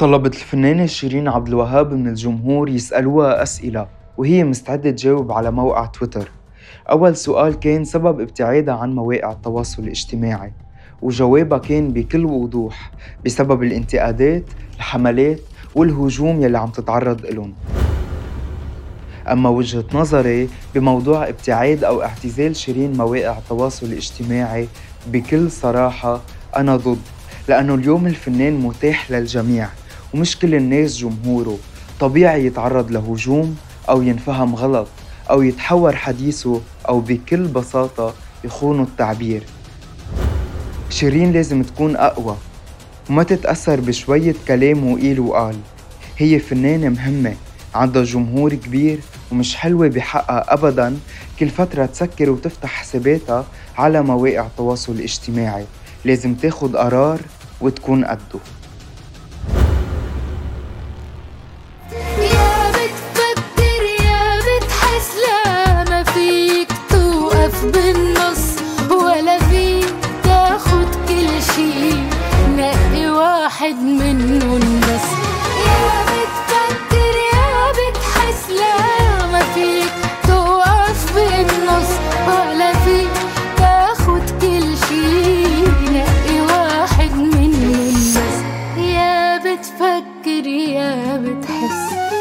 طلبت الفنانة شيرين عبد الوهاب من الجمهور يسألوها أسئلة وهي مستعدة تجاوب على موقع تويتر. أول سؤال كان سبب ابتعادها عن مواقع التواصل الاجتماعي وجوابها كان بكل وضوح بسبب الانتقادات، الحملات والهجوم يلي عم تتعرض إلهم. أما وجهة نظري بموضوع ابتعاد أو اعتزال شيرين مواقع التواصل الاجتماعي بكل صراحة أنا ضد لأنه اليوم الفنان متاح للجميع. ومش كل الناس جمهوره. طبيعي يتعرض لهجوم أو ينفهم غلط أو يتحور حديثه أو بكل بساطة يخونوا التعبير. شيرين لازم تكون أقوى وما تتأثر بشوية كلام وقيل وقال. هي فنانة مهمة عندها جمهور كبير ومش حلوة بحقها أبدا. كل فترة تسكر وتفتح حساباتها على مواقع التواصل الاجتماعي. لازم تاخد قرار وتكون قده. واحد منهم بس. يا بتقدر يا بتحس لا ما فيك توقف بالنص ولا فيك تاخد كل شي. نقي واحد منهم بس. يا بتفكر يا بتحس.